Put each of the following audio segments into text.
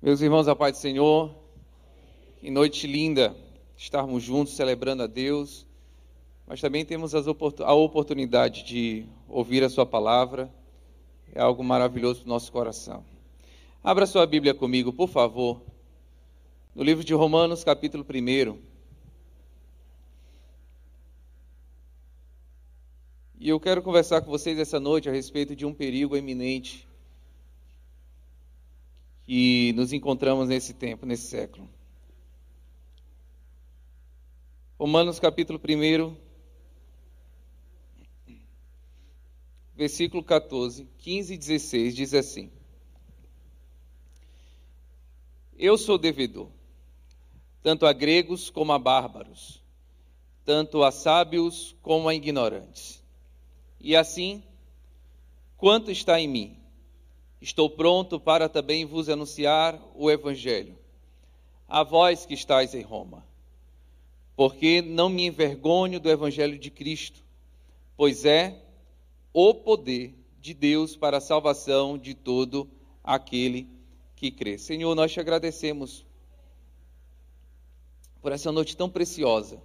Meus irmãos, a paz do Senhor, que noite linda estarmos juntos celebrando a Deus, mas também temos a oportunidade de ouvir a Sua palavra, é algo maravilhoso para o nosso coração. Abra sua Bíblia comigo, por favor, no livro de Romanos, capítulo 1. E eu quero conversar com vocês essa noite a respeito de um perigo iminente que nos encontramos nesse tempo, nesse século. Romanos capítulo 1, versículo 14, 15 e 16 diz assim: Eu sou devedor, tanto a gregos como a bárbaros, tanto a sábios como a ignorantes. E assim, quanto está em mim? Estou pronto para também vos anunciar o Evangelho, a vós que estáis em Roma. Porque não me envergonho do Evangelho de Cristo, pois é o poder de Deus para a salvação de todo aquele que crê. Senhor, nós te agradecemos por essa noite tão preciosa.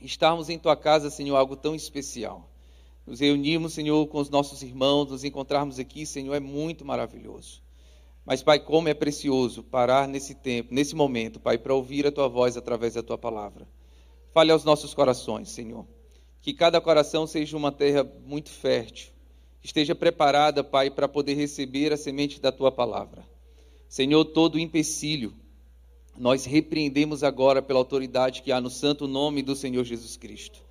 Estarmos em tua casa, Senhor, algo tão especial nos reunirmos, Senhor, com os nossos irmãos, nos encontrarmos aqui, Senhor, é muito maravilhoso. Mas, Pai, como é precioso parar nesse tempo, nesse momento, Pai, para ouvir a Tua voz através da Tua palavra. Fale aos nossos corações, Senhor. Que cada coração seja uma terra muito fértil, esteja preparada, Pai, para poder receber a semente da Tua palavra. Senhor, todo empecilho, nós repreendemos agora pela autoridade que há no santo nome do Senhor Jesus Cristo.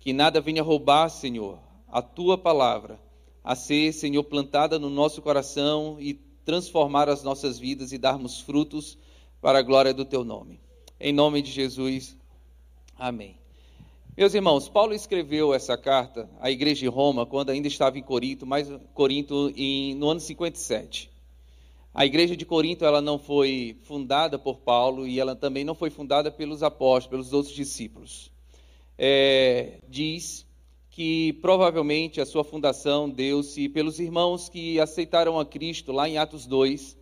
Que nada venha roubar, Senhor, a tua palavra a ser, Senhor, plantada no nosso coração e transformar as nossas vidas e darmos frutos para a glória do teu nome. Em nome de Jesus, amém. Meus irmãos, Paulo escreveu essa carta à igreja de Roma quando ainda estava em Corinto, mas Corinto em, no ano 57. A igreja de Corinto ela não foi fundada por Paulo e ela também não foi fundada pelos apóstolos, pelos outros discípulos. É, diz que provavelmente a sua fundação deu-se pelos irmãos que aceitaram a Cristo lá em Atos 2,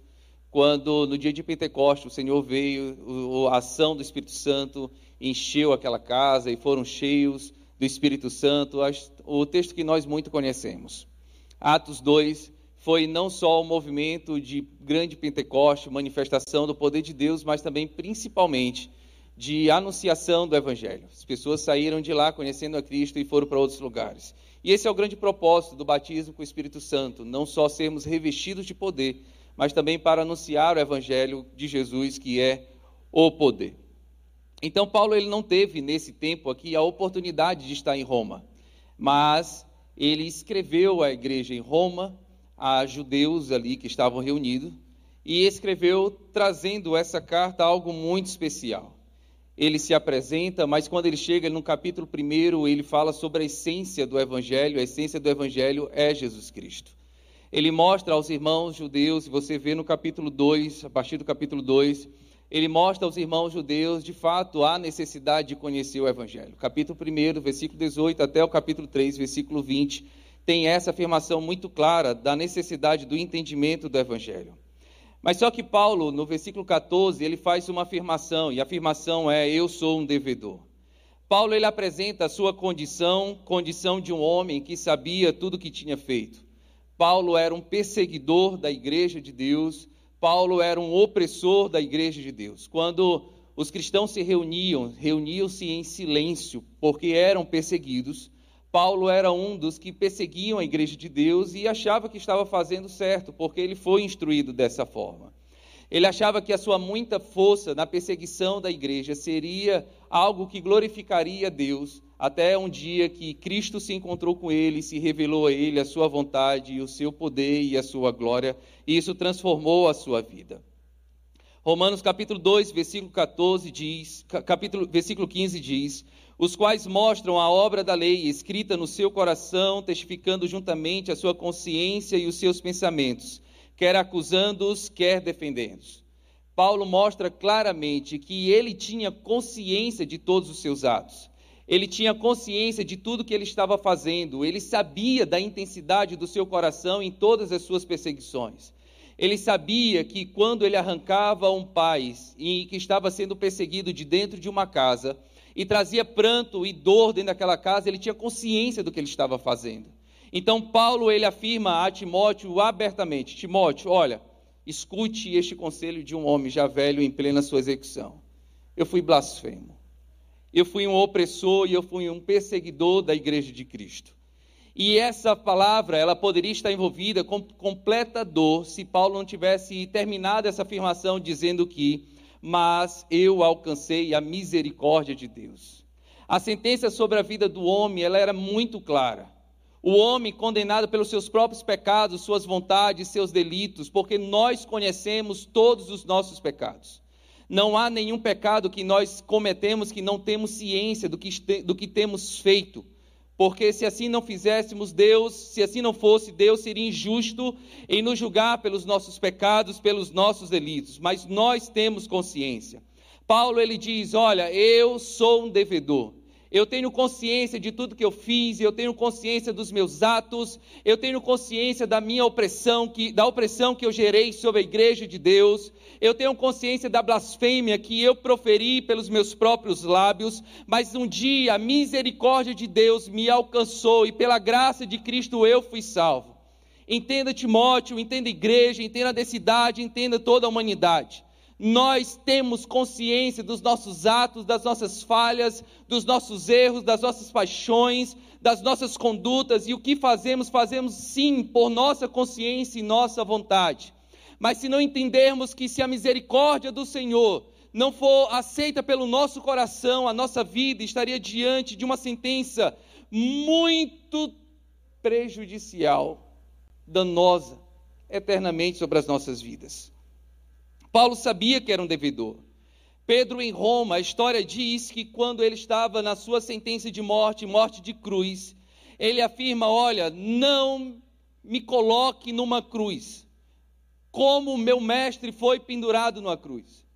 quando no dia de Pentecostes o Senhor veio, a ação do Espírito Santo encheu aquela casa e foram cheios do Espírito Santo, o texto que nós muito conhecemos. Atos 2 foi não só o movimento de grande Pentecoste, manifestação do poder de Deus, mas também, principalmente, de anunciação do Evangelho. As pessoas saíram de lá conhecendo a Cristo e foram para outros lugares. E esse é o grande propósito do batismo com o Espírito Santo, não só sermos revestidos de poder, mas também para anunciar o Evangelho de Jesus, que é o poder. Então, Paulo ele não teve nesse tempo aqui a oportunidade de estar em Roma, mas ele escreveu à igreja em Roma, a judeus ali que estavam reunidos, e escreveu trazendo essa carta algo muito especial ele se apresenta, mas quando ele chega no capítulo 1, ele fala sobre a essência do Evangelho. A essência do Evangelho é Jesus Cristo. Ele mostra aos irmãos judeus, você vê no capítulo 2, a partir do capítulo 2, ele mostra aos irmãos judeus, de fato, a necessidade de conhecer o Evangelho. Capítulo 1, versículo 18 até o capítulo 3, versículo 20, tem essa afirmação muito clara da necessidade do entendimento do Evangelho. Mas só que Paulo, no versículo 14, ele faz uma afirmação, e a afirmação é: Eu sou um devedor. Paulo ele apresenta a sua condição, condição de um homem que sabia tudo o que tinha feito. Paulo era um perseguidor da igreja de Deus, Paulo era um opressor da igreja de Deus. Quando os cristãos se reuniam, reuniam-se em silêncio, porque eram perseguidos. Paulo era um dos que perseguiam a igreja de Deus e achava que estava fazendo certo, porque ele foi instruído dessa forma. Ele achava que a sua muita força na perseguição da igreja seria algo que glorificaria Deus, até um dia que Cristo se encontrou com ele, se revelou a ele a sua vontade, o seu poder e a sua glória, e isso transformou a sua vida. Romanos capítulo 2, versículo 14 diz, capítulo, versículo 15 diz: os quais mostram a obra da lei escrita no seu coração, testificando juntamente a sua consciência e os seus pensamentos, quer acusando-os, quer defendendo-os. Paulo mostra claramente que ele tinha consciência de todos os seus atos. Ele tinha consciência de tudo que ele estava fazendo, ele sabia da intensidade do seu coração em todas as suas perseguições. Ele sabia que quando ele arrancava um pai e que estava sendo perseguido de dentro de uma casa e trazia pranto e dor dentro daquela casa, ele tinha consciência do que ele estava fazendo. Então Paulo ele afirma a Timóteo abertamente: Timóteo, olha, escute este conselho de um homem já velho em plena sua execução. Eu fui blasfemo. Eu fui um opressor e eu fui um perseguidor da igreja de Cristo. E essa palavra, ela poderia estar envolvida com completa dor se Paulo não tivesse terminado essa afirmação dizendo que, mas eu alcancei a misericórdia de Deus. A sentença sobre a vida do homem, ela era muito clara. O homem condenado pelos seus próprios pecados, suas vontades, seus delitos, porque nós conhecemos todos os nossos pecados. Não há nenhum pecado que nós cometemos que não temos ciência do que, do que temos feito. Porque se assim não fizéssemos, Deus, se assim não fosse, Deus seria injusto em nos julgar pelos nossos pecados, pelos nossos delitos. Mas nós temos consciência. Paulo ele diz: Olha, eu sou um devedor. Eu tenho consciência de tudo que eu fiz, eu tenho consciência dos meus atos, eu tenho consciência da minha opressão, que, da opressão que eu gerei sobre a igreja de Deus, eu tenho consciência da blasfêmia que eu proferi pelos meus próprios lábios, mas um dia a misericórdia de Deus me alcançou e pela graça de Cristo eu fui salvo. Entenda Timóteo, entenda a igreja, entenda a cidade, entenda toda a humanidade. Nós temos consciência dos nossos atos, das nossas falhas, dos nossos erros, das nossas paixões, das nossas condutas e o que fazemos, fazemos sim por nossa consciência e nossa vontade. Mas se não entendermos que se a misericórdia do Senhor não for aceita pelo nosso coração, a nossa vida estaria diante de uma sentença muito prejudicial, danosa, eternamente sobre as nossas vidas. Paulo sabia que era um devedor. Pedro em Roma, a história diz que quando ele estava na sua sentença de morte, morte de cruz, ele afirma: Olha, não me coloque numa cruz, como meu mestre foi pendurado numa cruz.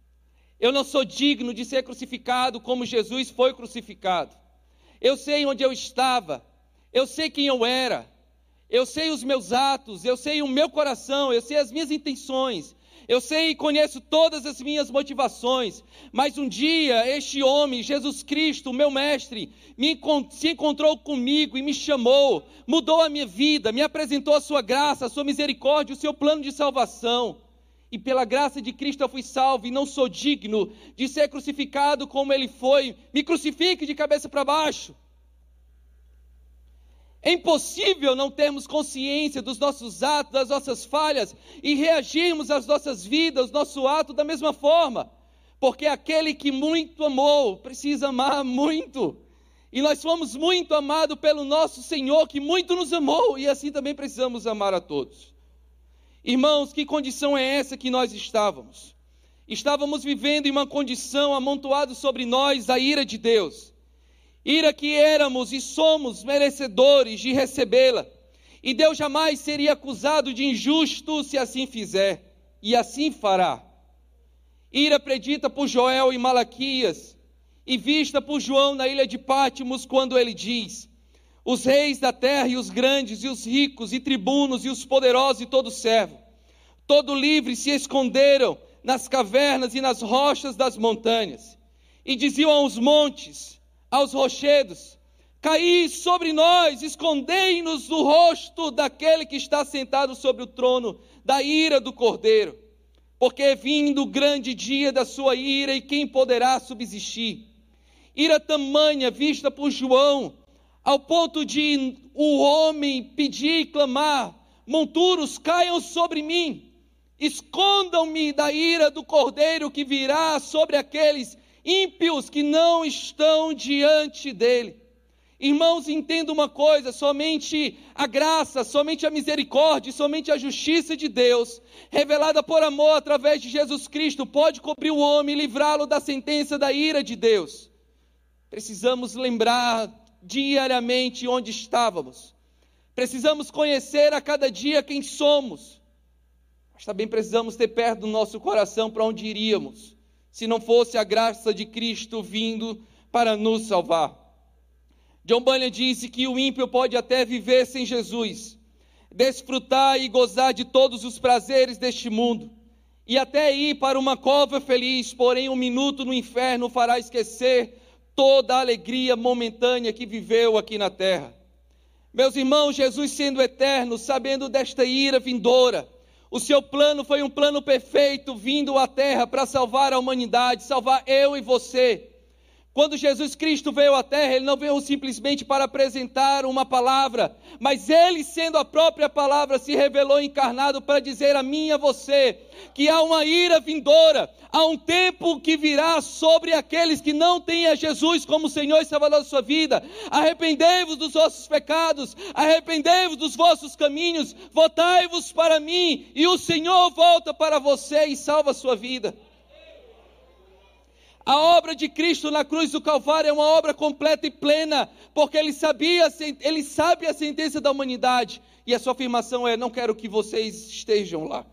Eu não sou digno de ser crucificado como Jesus foi crucificado. Eu sei onde eu estava, eu sei quem eu era, eu sei os meus atos, eu sei o meu coração, eu sei as minhas intenções, eu sei e conheço todas as minhas motivações, mas um dia este homem, Jesus Cristo, meu mestre, me, se encontrou comigo e me chamou, mudou a minha vida, me apresentou a sua graça, a sua misericórdia, o seu plano de salvação. E pela graça de Cristo eu fui salvo e não sou digno de ser crucificado como ele foi. Me crucifique de cabeça para baixo. É impossível não termos consciência dos nossos atos, das nossas falhas e reagirmos às nossas vidas, ao nosso ato da mesma forma. Porque aquele que muito amou precisa amar muito. E nós fomos muito amados pelo nosso Senhor que muito nos amou e assim também precisamos amar a todos. Irmãos, que condição é essa que nós estávamos? Estávamos vivendo em uma condição amontoada sobre nós a ira de Deus ira que éramos e somos merecedores de recebê-la. E Deus jamais seria acusado de injusto se assim fizer, e assim fará. Ira predita por Joel e Malaquias, e vista por João na ilha de Pátimos, quando ele diz: Os reis da terra e os grandes, e os ricos, e tribunos, e os poderosos, e todo servo, todo livre se esconderam nas cavernas e nas rochas das montanhas, e diziam aos montes: aos rochedos: Caí sobre nós, escondei-nos do rosto daquele que está sentado sobre o trono, da ira do cordeiro. Porque é vindo o grande dia da sua ira, e quem poderá subsistir? Ira tamanha vista por João, ao ponto de o homem pedir e clamar: monturos caiam sobre mim, escondam-me da ira do cordeiro que virá sobre aqueles ímpios que não estão diante dele. Irmãos, entenda uma coisa: somente a graça, somente a misericórdia, somente a justiça de Deus, revelada por amor através de Jesus Cristo, pode cobrir o homem e livrá-lo da sentença da ira de Deus. Precisamos lembrar diariamente onde estávamos, precisamos conhecer a cada dia quem somos, mas também precisamos ter perto do nosso coração para onde iríamos se não fosse a graça de Cristo vindo para nos salvar. John Bunyan disse que o ímpio pode até viver sem Jesus, desfrutar e gozar de todos os prazeres deste mundo, e até ir para uma cova feliz, porém um minuto no inferno fará esquecer toda a alegria momentânea que viveu aqui na terra. Meus irmãos, Jesus sendo eterno, sabendo desta ira vindoura, o seu plano foi um plano perfeito vindo à terra para salvar a humanidade, salvar eu e você. Quando Jesus Cristo veio à terra, ele não veio simplesmente para apresentar uma palavra, mas ele, sendo a própria palavra, se revelou encarnado para dizer a mim e a você que há uma ira vindoura, há um tempo que virá sobre aqueles que não têm a Jesus como Senhor e Salvador da sua vida. Arrependei-vos dos vossos pecados, arrependei-vos dos vossos caminhos, voltai-vos para mim, e o Senhor volta para você e salva a sua vida. A obra de Cristo na cruz do Calvário é uma obra completa e plena, porque ele sabia, ele sabe a sentença da humanidade, e a sua afirmação é: não quero que vocês estejam lá.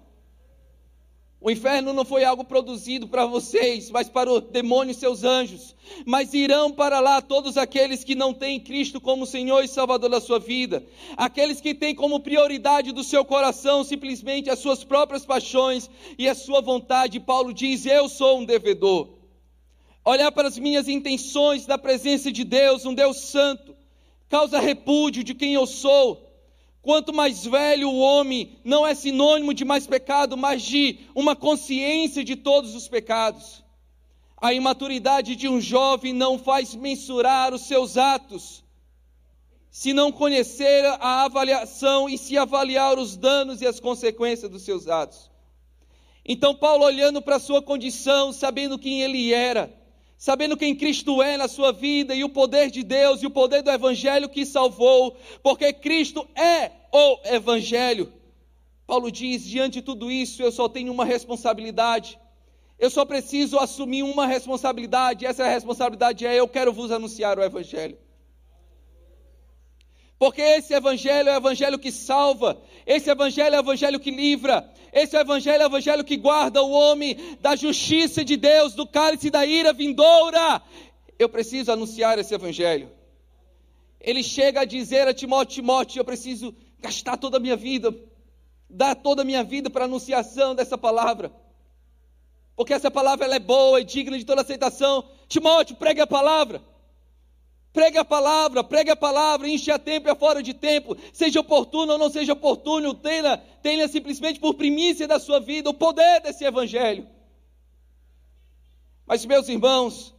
O inferno não foi algo produzido para vocês, mas para o demônio e seus anjos. Mas irão para lá todos aqueles que não têm Cristo como Senhor e Salvador da sua vida. Aqueles que têm como prioridade do seu coração simplesmente as suas próprias paixões e a sua vontade. Paulo diz: Eu sou um devedor olhar para as minhas intenções da presença de Deus, um Deus santo, causa repúdio de quem eu sou. Quanto mais velho o homem, não é sinônimo de mais pecado, mas de uma consciência de todos os pecados. A imaturidade de um jovem não faz mensurar os seus atos, se não conhecer a avaliação e se avaliar os danos e as consequências dos seus atos. Então, Paulo, olhando para a sua condição, sabendo quem ele era, sabendo quem Cristo é na sua vida e o poder de Deus e o poder do Evangelho que salvou, porque Cristo é o Evangelho. Paulo diz: diante de tudo isso, eu só tenho uma responsabilidade. Eu só preciso assumir uma responsabilidade. Essa responsabilidade é: eu quero vos anunciar o Evangelho. Porque esse evangelho é o evangelho que salva, esse evangelho é o evangelho que livra, esse evangelho é o evangelho que guarda o homem da justiça de Deus, do cálice da ira vindoura. Eu preciso anunciar esse evangelho. Ele chega a dizer a Timóteo: Timóteo, eu preciso gastar toda a minha vida, dar toda a minha vida para a anunciação dessa palavra. Porque essa palavra ela é boa e digna de toda aceitação. Timóteo, pregue a palavra. Pregue a palavra, pregue a palavra, enche a tempo e a fora de tempo, seja oportuno ou não seja oportuno, tenha, tenha simplesmente por primícia da sua vida o poder desse evangelho. Mas, meus irmãos,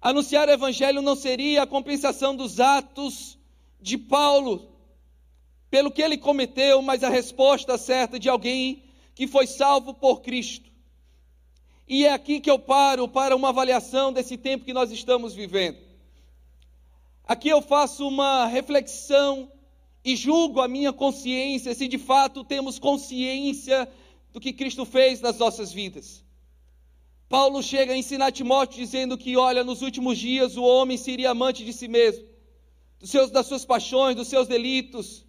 anunciar o evangelho não seria a compensação dos atos de Paulo, pelo que ele cometeu, mas a resposta certa de alguém que foi salvo por Cristo. E é aqui que eu paro para uma avaliação desse tempo que nós estamos vivendo. Aqui eu faço uma reflexão e julgo a minha consciência se de fato temos consciência do que Cristo fez nas nossas vidas. Paulo chega a ensinar Timóteo dizendo que, olha, nos últimos dias o homem seria amante de si mesmo, dos seus, das suas paixões, dos seus delitos,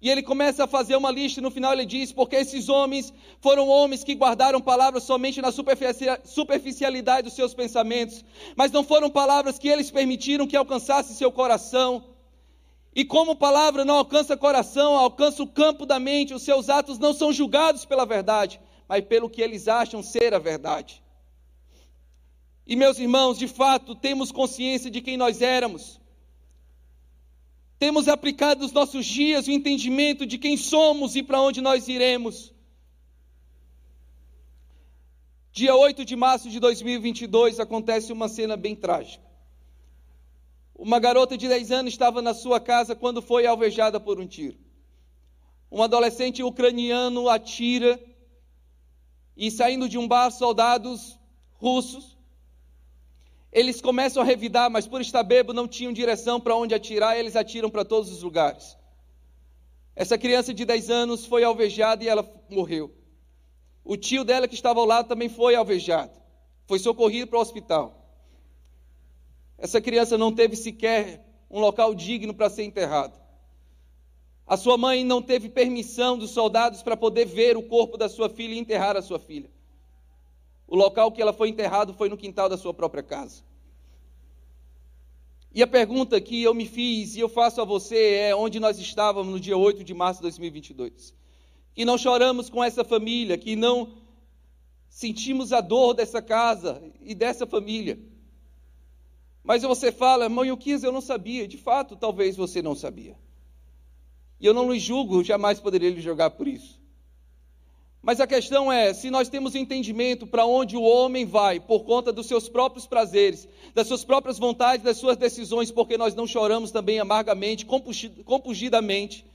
e ele começa a fazer uma lista, e no final ele diz: porque esses homens foram homens que guardaram palavras somente na superficialidade dos seus pensamentos, mas não foram palavras que eles permitiram que alcançasse seu coração. E como palavra não alcança coração, alcança o campo da mente, os seus atos não são julgados pela verdade, mas pelo que eles acham ser a verdade. E meus irmãos, de fato, temos consciência de quem nós éramos. Temos aplicado nos nossos dias o entendimento de quem somos e para onde nós iremos. Dia 8 de março de 2022 acontece uma cena bem trágica. Uma garota de 10 anos estava na sua casa quando foi alvejada por um tiro. Um adolescente ucraniano atira e saindo de um bar, soldados russos eles começam a revidar, mas por estar bebo não tinham direção para onde atirar, eles atiram para todos os lugares. Essa criança de 10 anos foi alvejada e ela morreu. O tio dela que estava ao lado também foi alvejado. Foi socorrido para o hospital. Essa criança não teve sequer um local digno para ser enterrada. A sua mãe não teve permissão dos soldados para poder ver o corpo da sua filha e enterrar a sua filha. O local que ela foi enterrada foi no quintal da sua própria casa. E a pergunta que eu me fiz e eu faço a você é onde nós estávamos no dia 8 de março de 2022. Que não choramos com essa família, que não sentimos a dor dessa casa e dessa família. Mas você fala, mãe, o que eu não sabia. De fato, talvez você não sabia. E eu não lhe julgo, jamais poderia lhe jogar por isso. Mas a questão é: se nós temos entendimento para onde o homem vai por conta dos seus próprios prazeres, das suas próprias vontades, das suas decisões, porque nós não choramos também amargamente, compungidamente,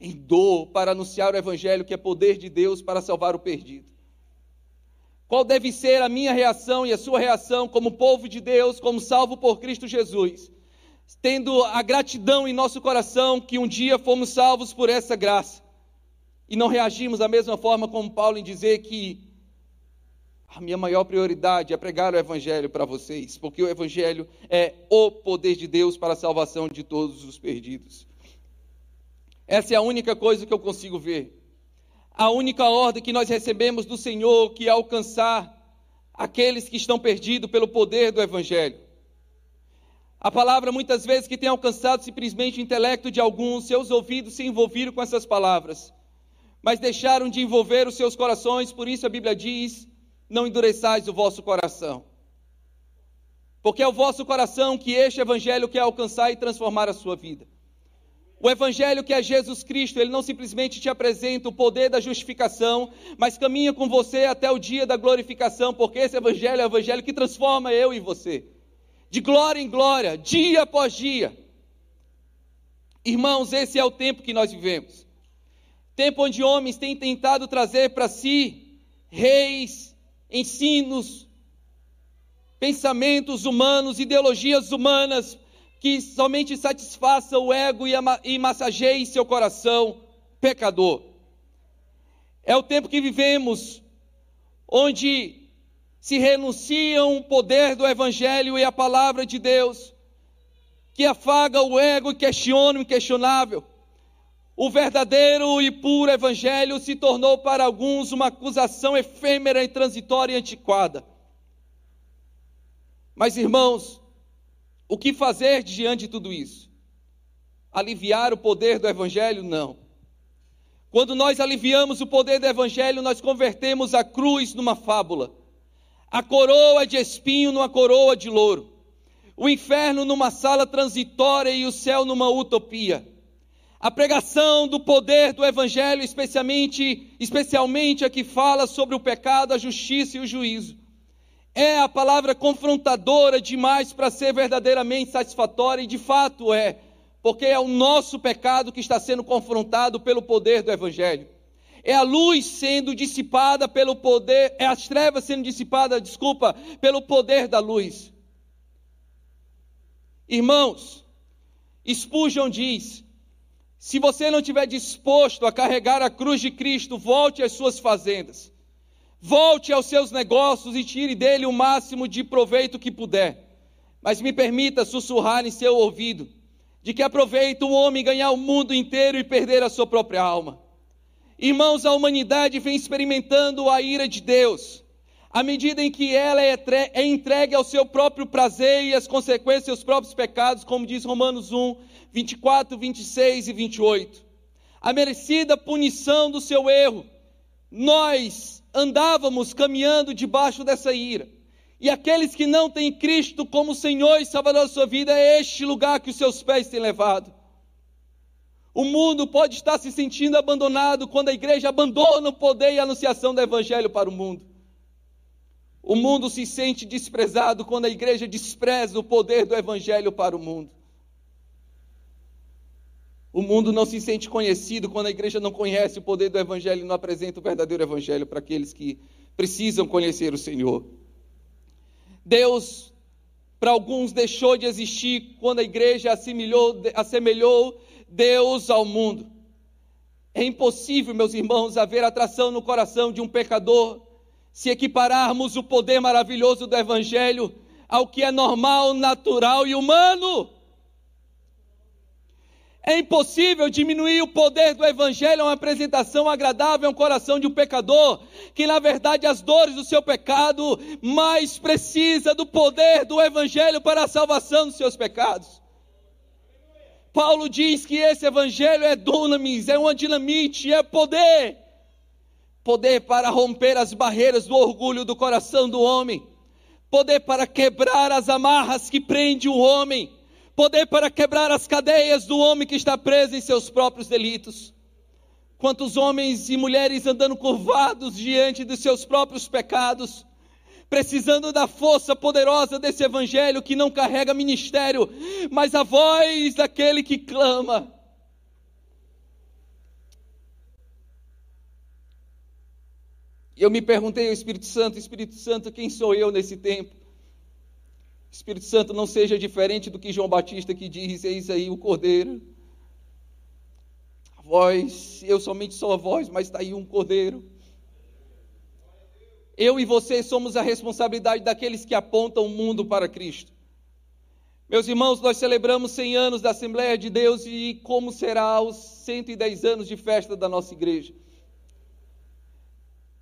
em dor para anunciar o Evangelho, que é poder de Deus para salvar o perdido. Qual deve ser a minha reação e a sua reação como povo de Deus, como salvo por Cristo Jesus? Tendo a gratidão em nosso coração que um dia fomos salvos por essa graça e não reagimos da mesma forma como Paulo em dizer que a minha maior prioridade é pregar o Evangelho para vocês, porque o Evangelho é o poder de Deus para a salvação de todos os perdidos. Essa é a única coisa que eu consigo ver. A única ordem que nós recebemos do Senhor que é alcançar aqueles que estão perdidos pelo poder do Evangelho. A palavra muitas vezes que tem alcançado simplesmente o intelecto de alguns, seus ouvidos se envolveram com essas palavras mas deixaram de envolver os seus corações, por isso a Bíblia diz: não endureçais o vosso coração. Porque é o vosso coração que este evangelho quer alcançar e transformar a sua vida. O evangelho que é Jesus Cristo, ele não simplesmente te apresenta o poder da justificação, mas caminha com você até o dia da glorificação, porque esse evangelho é o evangelho que transforma eu e você. De glória em glória, dia após dia. Irmãos, esse é o tempo que nós vivemos. Tempo onde homens têm tentado trazer para si reis, ensinos, pensamentos humanos, ideologias humanas que somente satisfaçam o ego e massageiem seu coração pecador. É o tempo que vivemos, onde se renunciam o poder do Evangelho e a palavra de Deus, que afaga o ego e questiona o inquestionável o verdadeiro e puro evangelho se tornou para alguns uma acusação efêmera e transitória e antiquada. Mas, irmãos, o que fazer diante de tudo isso? Aliviar o poder do evangelho? Não. Quando nós aliviamos o poder do evangelho, nós convertemos a cruz numa fábula, a coroa de espinho numa coroa de louro, o inferno numa sala transitória e o céu numa utopia. A pregação do poder do Evangelho, especialmente, especialmente a que fala sobre o pecado, a justiça e o juízo, é a palavra confrontadora demais para ser verdadeiramente satisfatória, e de fato é, porque é o nosso pecado que está sendo confrontado pelo poder do Evangelho. É a luz sendo dissipada pelo poder, é as trevas sendo dissipadas, desculpa, pelo poder da luz. Irmãos, Spurgeon diz se você não estiver disposto a carregar a cruz de Cristo, volte às suas fazendas. Volte aos seus negócios e tire dele o máximo de proveito que puder. Mas me permita sussurrar em seu ouvido de que aproveita o homem ganhar o mundo inteiro e perder a sua própria alma. Irmãos, a humanidade vem experimentando a ira de Deus à medida em que ela é, é entregue ao seu próprio prazer e as consequências dos seus próprios pecados, como diz Romanos 1, 24, 26 e 28. A merecida punição do seu erro. Nós andávamos caminhando debaixo dessa ira. E aqueles que não têm Cristo como Senhor e Salvador da sua vida, é este lugar que os seus pés têm levado. O mundo pode estar se sentindo abandonado quando a igreja abandona o poder e a anunciação do Evangelho para o mundo. O mundo se sente desprezado quando a igreja despreza o poder do Evangelho para o mundo. O mundo não se sente conhecido quando a igreja não conhece o poder do Evangelho e não apresenta o verdadeiro Evangelho para aqueles que precisam conhecer o Senhor. Deus, para alguns, deixou de existir quando a igreja assimilou, assemelhou Deus ao mundo. É impossível, meus irmãos, haver atração no coração de um pecador se equipararmos o poder maravilhoso do Evangelho ao que é normal, natural e humano. É impossível diminuir o poder do Evangelho a uma apresentação agradável ao coração de um pecador, que na verdade as dores do seu pecado mais precisa do poder do Evangelho para a salvação dos seus pecados. Paulo diz que esse Evangelho é dunamis, é uma dinamite, é poder. Poder para romper as barreiras do orgulho do coração do homem. Poder para quebrar as amarras que prende o homem poder para quebrar as cadeias do homem que está preso em seus próprios delitos. Quantos homens e mulheres andando curvados diante dos seus próprios pecados, precisando da força poderosa desse evangelho que não carrega ministério, mas a voz daquele que clama. Eu me perguntei ao Espírito Santo, Espírito Santo, quem sou eu nesse tempo? Espírito Santo não seja diferente do que João Batista que diz: Eis aí o cordeiro. A voz, eu somente sou a voz, mas está aí um cordeiro. Eu e você somos a responsabilidade daqueles que apontam o mundo para Cristo. Meus irmãos, nós celebramos 100 anos da Assembleia de Deus e como será os 110 anos de festa da nossa igreja.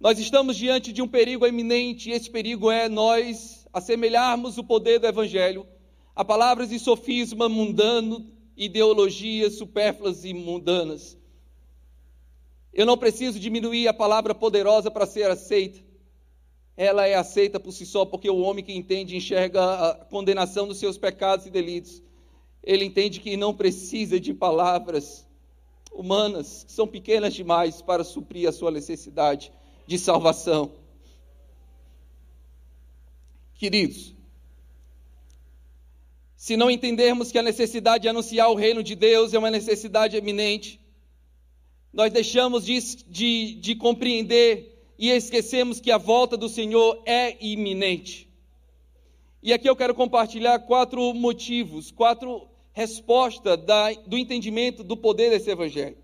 Nós estamos diante de um perigo iminente e esse perigo é nós assemelharmos o poder do Evangelho a palavras de sofisma mundano, ideologias supérfluas e mundanas. Eu não preciso diminuir a palavra poderosa para ser aceita. Ela é aceita por si só, porque o homem que entende enxerga a condenação dos seus pecados e delitos. Ele entende que não precisa de palavras humanas, que são pequenas demais para suprir a sua necessidade de salvação. Queridos, se não entendermos que a necessidade de anunciar o reino de Deus é uma necessidade eminente, nós deixamos de, de, de compreender e esquecemos que a volta do Senhor é iminente. E aqui eu quero compartilhar quatro motivos, quatro respostas da, do entendimento do poder desse evangelho.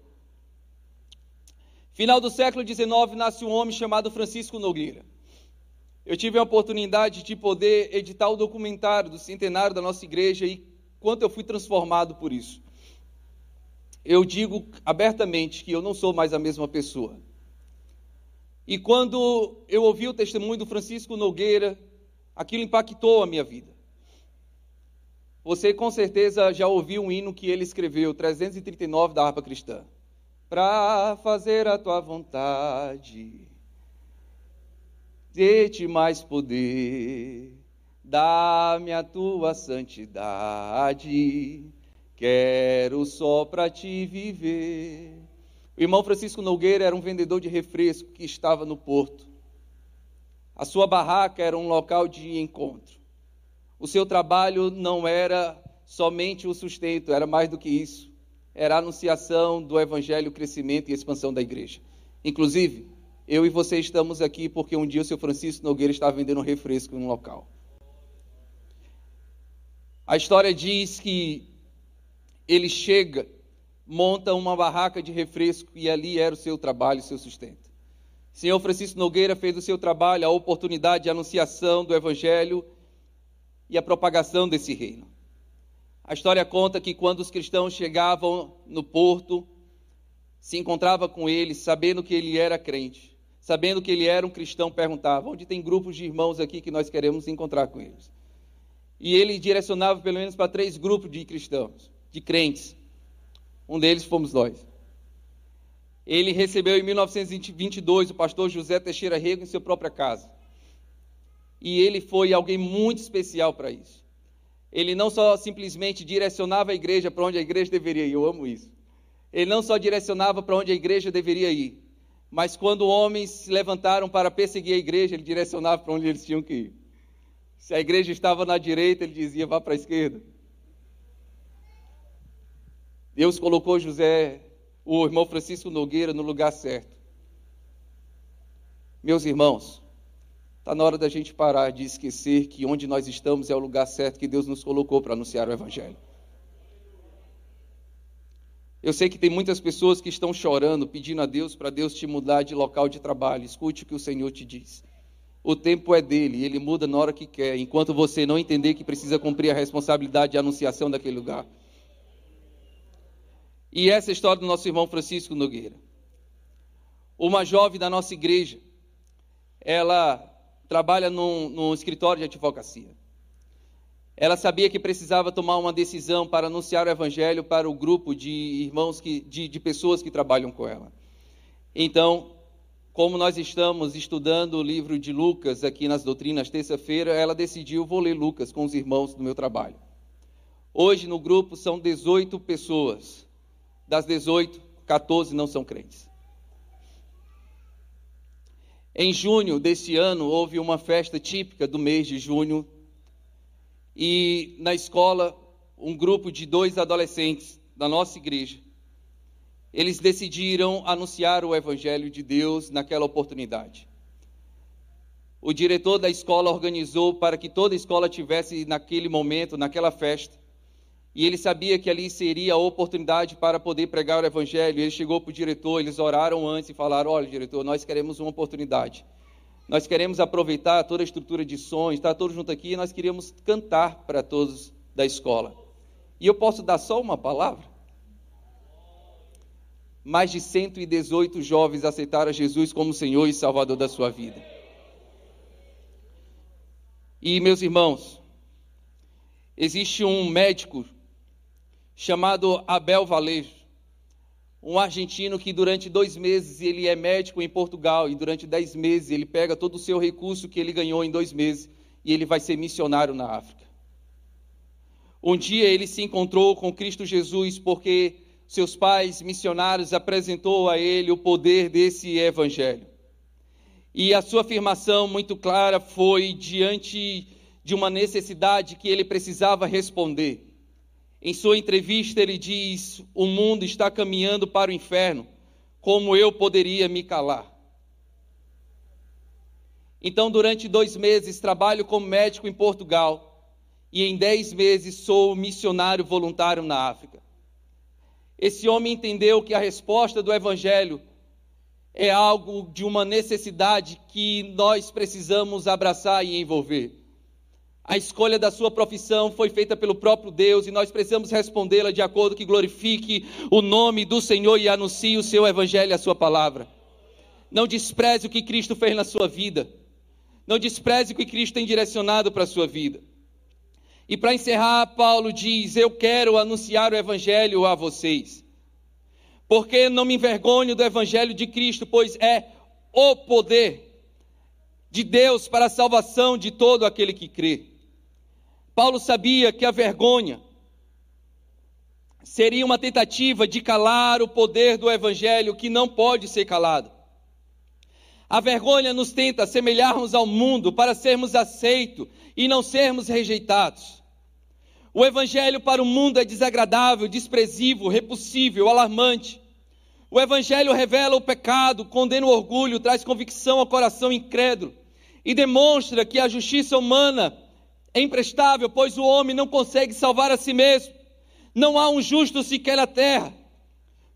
Final do século XIX nasce um homem chamado Francisco Nogueira. Eu tive a oportunidade de poder editar o documentário do centenário da nossa igreja e quanto eu fui transformado por isso. Eu digo abertamente que eu não sou mais a mesma pessoa. E quando eu ouvi o testemunho do Francisco Nogueira, aquilo impactou a minha vida. Você com certeza já ouviu um hino que ele escreveu, 339 da harpa cristã. Para fazer a tua vontade dê-te mais poder, dá-me a tua santidade, quero só para ti viver. O irmão Francisco Nogueira era um vendedor de refresco que estava no porto. A sua barraca era um local de encontro. O seu trabalho não era somente o sustento, era mais do que isso. Era a anunciação do evangelho, crescimento e expansão da igreja. Inclusive, eu e você estamos aqui porque um dia o seu Francisco Nogueira estava vendendo um refresco em um local. A história diz que ele chega, monta uma barraca de refresco e ali era o seu trabalho, o seu sustento. O senhor Francisco Nogueira fez o seu trabalho, a oportunidade de anunciação do Evangelho e a propagação desse reino. A história conta que quando os cristãos chegavam no porto, se encontrava com ele, sabendo que ele era crente sabendo que ele era um cristão, perguntava: onde tem grupos de irmãos aqui que nós queremos encontrar com eles? E ele direcionava pelo menos para três grupos de cristãos, de crentes. Um deles fomos nós. Ele recebeu em 1922 o pastor José Teixeira Rego em sua própria casa. E ele foi alguém muito especial para isso. Ele não só simplesmente direcionava a igreja para onde a igreja deveria ir, eu amo isso. Ele não só direcionava para onde a igreja deveria ir, mas quando homens se levantaram para perseguir a igreja, ele direcionava para onde eles tinham que ir. Se a igreja estava na direita, ele dizia: vá para a esquerda. Deus colocou José, o irmão Francisco Nogueira, no lugar certo. Meus irmãos, está na hora da gente parar de esquecer que onde nós estamos é o lugar certo que Deus nos colocou para anunciar o Evangelho. Eu sei que tem muitas pessoas que estão chorando, pedindo a Deus para Deus te mudar de local de trabalho. Escute o que o Senhor te diz. O tempo é dele, ele muda na hora que quer, enquanto você não entender que precisa cumprir a responsabilidade de anunciação daquele lugar. E essa é a história do nosso irmão Francisco Nogueira. Uma jovem da nossa igreja, ela trabalha num, num escritório de advocacia. Ela sabia que precisava tomar uma decisão para anunciar o evangelho para o grupo de irmãos, que, de, de pessoas que trabalham com ela. Então, como nós estamos estudando o livro de Lucas aqui nas doutrinas terça-feira, ela decidiu vou ler Lucas com os irmãos do meu trabalho. Hoje no grupo são 18 pessoas. Das 18, 14 não são crentes. Em junho deste ano houve uma festa típica do mês de junho e na escola um grupo de dois adolescentes da nossa igreja eles decidiram anunciar o Evangelho de Deus naquela oportunidade. O diretor da escola organizou para que toda a escola tivesse naquele momento, naquela festa. E ele sabia que ali seria a oportunidade para poder pregar o Evangelho. Ele chegou para o diretor, eles oraram antes e falaram: Olha, diretor, nós queremos uma oportunidade. Nós queremos aproveitar toda a estrutura de sons, estar todos juntos aqui, e nós queríamos cantar para todos da escola. E eu posso dar só uma palavra? mais de 118 jovens aceitaram Jesus como Senhor e Salvador da sua vida. E, meus irmãos, existe um médico chamado Abel Valejo, um argentino que durante dois meses ele é médico em Portugal e durante dez meses ele pega todo o seu recurso que ele ganhou em dois meses e ele vai ser missionário na África. Um dia ele se encontrou com Cristo Jesus porque seus pais missionários apresentou a ele o poder desse evangelho. E a sua afirmação muito clara foi diante de uma necessidade que ele precisava responder. Em sua entrevista, ele diz: O mundo está caminhando para o inferno, como eu poderia me calar? Então, durante dois meses, trabalho como médico em Portugal e em dez meses sou missionário voluntário na África. Esse homem entendeu que a resposta do Evangelho é algo de uma necessidade que nós precisamos abraçar e envolver. A escolha da sua profissão foi feita pelo próprio Deus e nós precisamos respondê-la de acordo que glorifique o nome do Senhor e anuncie o seu evangelho e a sua palavra. Não despreze o que Cristo fez na sua vida. Não despreze o que Cristo tem direcionado para a sua vida. E para encerrar, Paulo diz: Eu quero anunciar o Evangelho a vocês, porque não me envergonho do Evangelho de Cristo, pois é o poder de Deus para a salvação de todo aquele que crê. Paulo sabia que a vergonha seria uma tentativa de calar o poder do Evangelho que não pode ser calado. A vergonha nos tenta assemelharmos ao mundo para sermos aceitos e não sermos rejeitados. O evangelho para o mundo é desagradável, desprezível, repulsível, alarmante. O evangelho revela o pecado, condena o orgulho, traz convicção ao coração incrédulo e demonstra que a justiça humana é imprestável, pois o homem não consegue salvar a si mesmo. Não há um justo sequer na terra,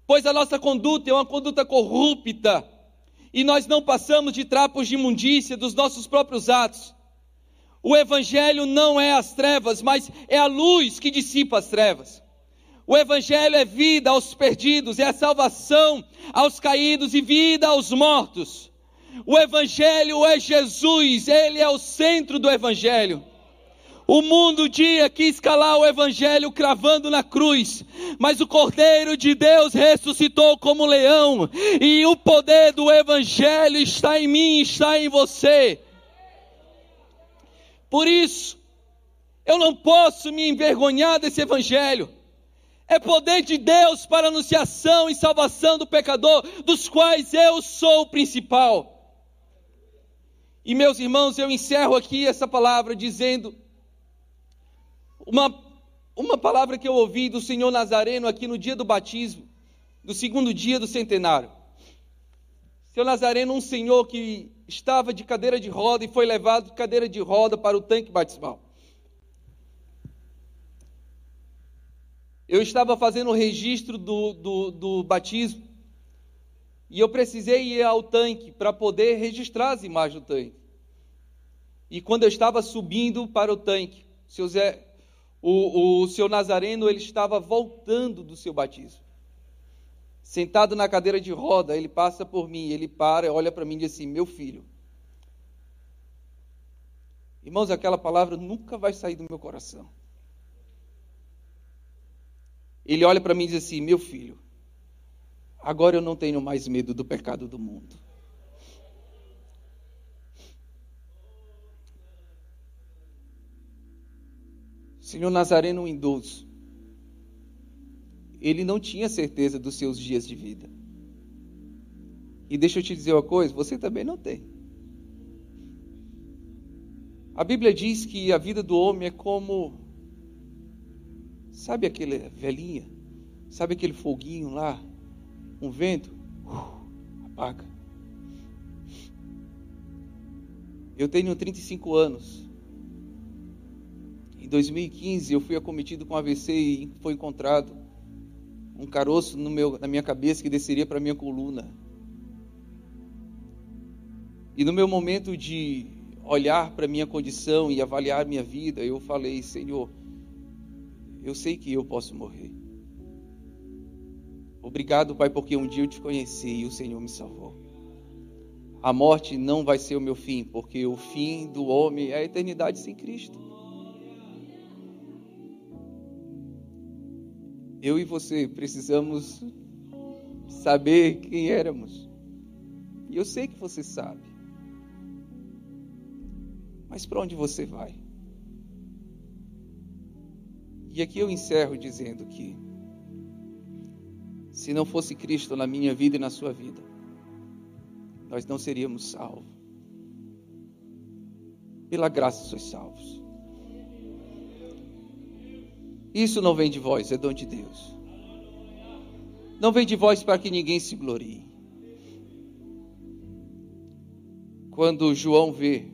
pois a nossa conduta é uma conduta corrupta e nós não passamos de trapos de imundícia dos nossos próprios atos. O Evangelho não é as trevas, mas é a luz que dissipa as trevas. O Evangelho é vida aos perdidos, é a salvação aos caídos e vida aos mortos. O Evangelho é Jesus, ele é o centro do Evangelho. O mundo dia quis calar o Evangelho cravando na cruz, mas o Cordeiro de Deus ressuscitou como leão, e o poder do Evangelho está em mim, está em você. Por isso, eu não posso me envergonhar desse evangelho. É poder de Deus para anunciação e salvação do pecador, dos quais eu sou o principal. E meus irmãos, eu encerro aqui essa palavra dizendo uma, uma palavra que eu ouvi do Senhor Nazareno aqui no dia do batismo, do segundo dia do centenário. Seu Nazareno, um senhor que estava de cadeira de roda e foi levado de cadeira de roda para o tanque batismal. Eu estava fazendo o registro do, do, do batismo e eu precisei ir ao tanque para poder registrar as imagens do tanque. E quando eu estava subindo para o tanque, seu Zé, o, o seu Nazareno ele estava voltando do seu batismo. Sentado na cadeira de roda, ele passa por mim, ele para, olha para mim e diz assim: Meu filho. Irmãos, aquela palavra nunca vai sair do meu coração. Ele olha para mim e diz assim: Meu filho, agora eu não tenho mais medo do pecado do mundo. Senhor Nazareno idoso, ele não tinha certeza dos seus dias de vida. E deixa eu te dizer uma coisa, você também não tem. A Bíblia diz que a vida do homem é como sabe aquele velhinha, sabe aquele foguinho lá, um vento, uh, apaga. Eu tenho 35 anos. Em 2015 eu fui acometido com AVC e foi encontrado um caroço meu, na minha cabeça que desceria para minha coluna. E no meu momento de olhar para minha condição e avaliar minha vida, eu falei, Senhor, eu sei que eu posso morrer. Obrigado, Pai, porque um dia eu te conheci e o Senhor me salvou. A morte não vai ser o meu fim, porque o fim do homem é a eternidade sem Cristo. Eu e você precisamos saber quem éramos. E eu sei que você sabe. Mas para onde você vai? E aqui eu encerro dizendo que, se não fosse Cristo na minha vida e na sua vida, nós não seríamos salvos. Pela graça sois salvos. Isso não vem de vós, é dom de Deus. Não vem de vós para que ninguém se glorie. Quando João vê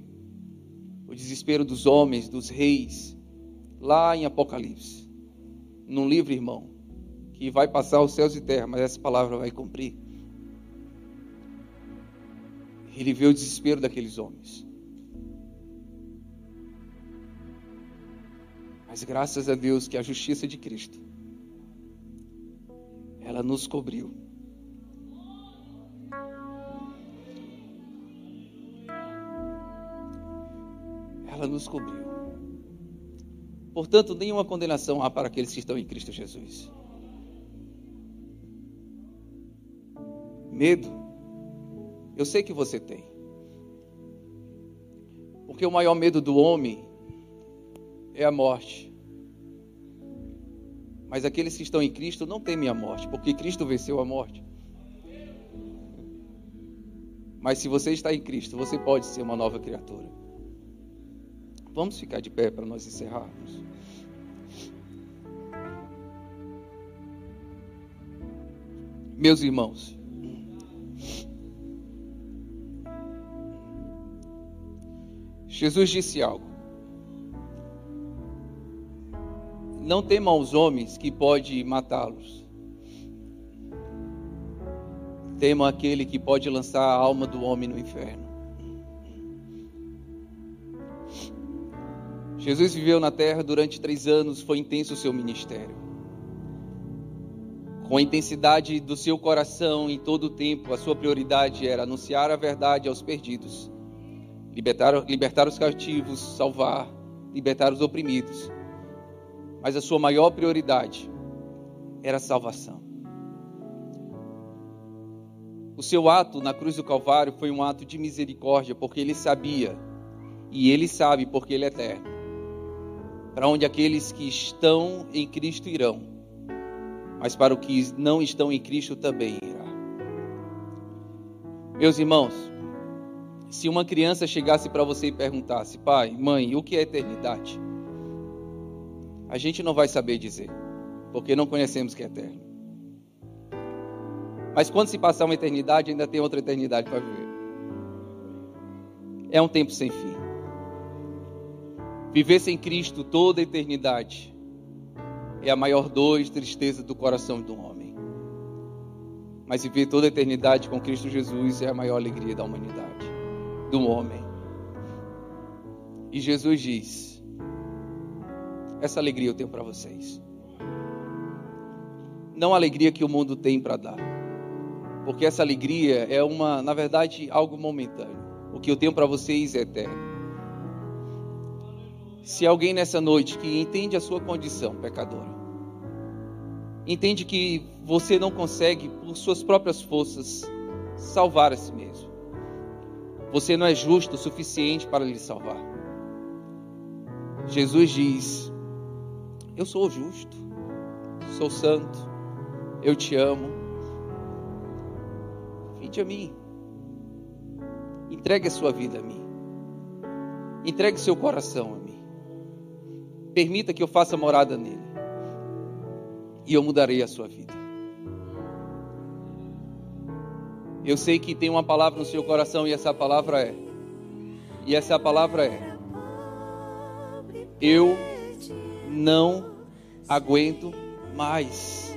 o desespero dos homens, dos reis, lá em Apocalipse, num livro, irmão, que vai passar os céus e terra, mas essa palavra vai cumprir. Ele vê o desespero daqueles homens. Mas graças a Deus que a justiça de Cristo, ela nos cobriu. Ela nos cobriu. Portanto, nenhuma condenação há para aqueles que estão em Cristo Jesus. Medo, eu sei que você tem. Porque o maior medo do homem é a morte. Mas aqueles que estão em Cristo não temem a morte, porque Cristo venceu a morte. Mas se você está em Cristo, você pode ser uma nova criatura. Vamos ficar de pé para nós encerrarmos. Meus irmãos, Jesus disse algo. Não temam os homens que pode matá-los. Temam aquele que pode lançar a alma do homem no inferno. Jesus viveu na terra durante três anos, foi intenso o seu ministério. Com a intensidade do seu coração em todo o tempo, a sua prioridade era anunciar a verdade aos perdidos, libertar, libertar os cativos, salvar, libertar os oprimidos mas a sua maior prioridade era a salvação. O seu ato na cruz do Calvário foi um ato de misericórdia, porque ele sabia, e ele sabe porque ele é eterno, para onde aqueles que estão em Cristo irão, mas para os que não estão em Cristo também irá. Meus irmãos, se uma criança chegasse para você e perguntasse, pai, mãe, o que é eternidade? A gente não vai saber dizer, porque não conhecemos que é eterno. Mas quando se passar uma eternidade, ainda tem outra eternidade para viver. É um tempo sem fim. Viver sem Cristo toda a eternidade é a maior dor e tristeza do coração de um homem. Mas viver toda a eternidade com Cristo Jesus é a maior alegria da humanidade, do homem. E Jesus diz: essa alegria eu tenho para vocês. Não a alegria que o mundo tem para dar. Porque essa alegria é uma, na verdade, algo momentâneo. O que eu tenho para vocês é eterno. Se alguém nessa noite que entende a sua condição pecadora, entende que você não consegue, por suas próprias forças, salvar a si mesmo, você não é justo o suficiente para lhe salvar. Jesus diz: Eu sou justo, sou santo, eu te amo. Vinde a mim. Entregue a sua vida a mim. Entregue seu coração a mim. Permita que eu faça morada nele. E eu mudarei a sua vida. Eu sei que tem uma palavra no seu coração e essa palavra é. E essa palavra é. Eu não aguento mais.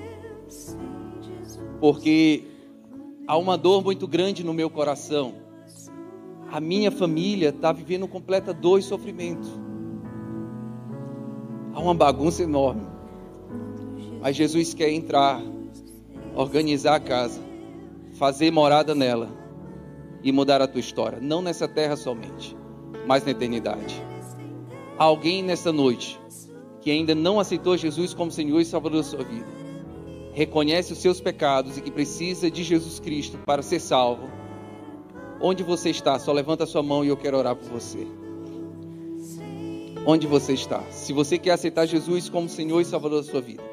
Porque há uma dor muito grande no meu coração. A minha família está vivendo completa dor e sofrimento. Há uma bagunça enorme. Mas Jesus quer entrar, organizar a casa, fazer morada nela e mudar a tua história. Não nessa terra somente, mas na eternidade. Alguém nessa noite que ainda não aceitou Jesus como Senhor e Salvador da sua vida, reconhece os seus pecados e que precisa de Jesus Cristo para ser salvo. Onde você está? Só levanta a sua mão e eu quero orar por você onde você está. Se você quer aceitar Jesus como Senhor e Salvador da sua vida,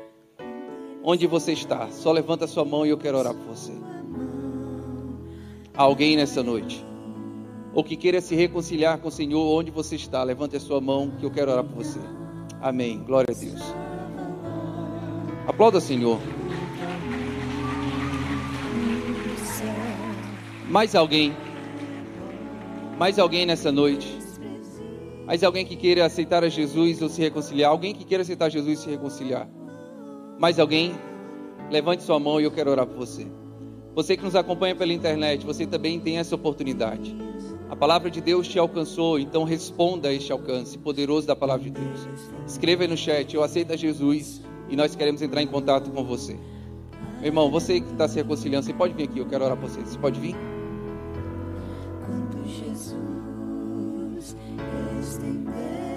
onde você está, só levanta a sua mão e eu quero orar por você. alguém nessa noite, ou que queira se reconciliar com o Senhor, onde você está, levante a sua mão que eu quero orar por você. Amém. Glória a Deus. Aplauda, Senhor. Mais alguém? Mais alguém nessa noite? Mas alguém que queira aceitar a Jesus ou se reconciliar, alguém que queira aceitar Jesus e se reconciliar. Mais alguém? Levante sua mão e eu quero orar por você. Você que nos acompanha pela internet, você também tem essa oportunidade. A palavra de Deus te alcançou, então responda a este alcance poderoso da palavra de Deus. Escreva aí no chat, eu aceito a Jesus e nós queremos entrar em contato com você. Meu irmão, você que está se reconciliando, você pode vir aqui, eu quero orar por você. Você pode vir? O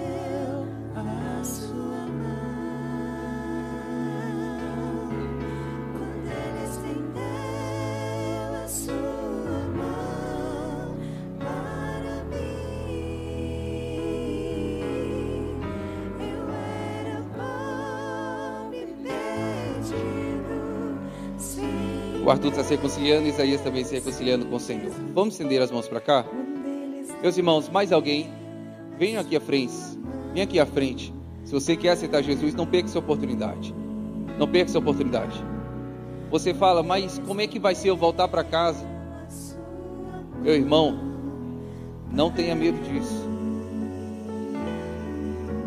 Arthur está se reconciliando, Isaías também se reconciliando com o Senhor. Vamos estender as mãos para cá? Meus irmãos, mais alguém? Venha aqui à frente. Venha aqui à frente. Se você quer aceitar Jesus, não perca essa oportunidade. Não perca essa oportunidade. Você fala, mas como é que vai ser eu voltar para casa? Meu irmão, não tenha medo disso.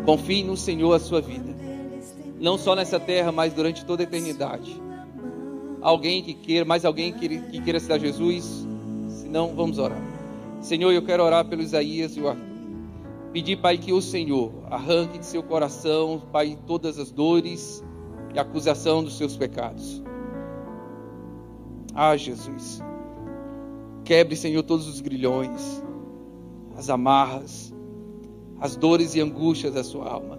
Confie no Senhor a sua vida. Não só nessa terra, mas durante toda a eternidade alguém que queira, mais alguém que, que queira citar Jesus? Se não, vamos orar. Senhor, eu quero orar pelo Isaías e o Arthur. Pedir, Pai, que o Senhor arranque de seu coração, Pai, todas as dores e acusação dos seus pecados. Ah, Jesus. Quebre, Senhor, todos os grilhões, as amarras, as dores e angústias da sua alma.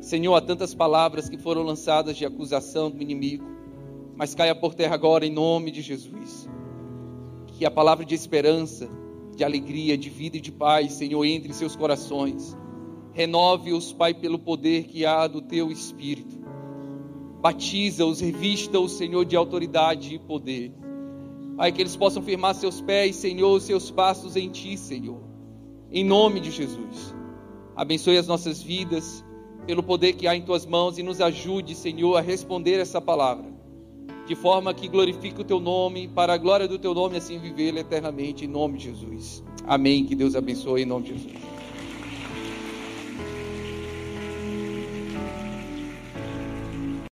Senhor, há tantas palavras que foram lançadas de acusação do inimigo mas caia por terra agora em nome de Jesus. Que a palavra de esperança, de alegria, de vida e de paz, Senhor, entre em seus corações. Renove-os, Pai, pelo poder que há do teu Espírito. Batiza-os, revista-os, Senhor, de autoridade e poder. Pai, que eles possam firmar seus pés, Senhor, seus passos em Ti, Senhor. Em nome de Jesus. Abençoe as nossas vidas, pelo poder que há em Tuas mãos e nos ajude, Senhor, a responder essa palavra de forma que glorifique o teu nome, para a glória do teu nome, assim viver eternamente, em nome de Jesus. Amém. Que Deus abençoe em nome de Jesus.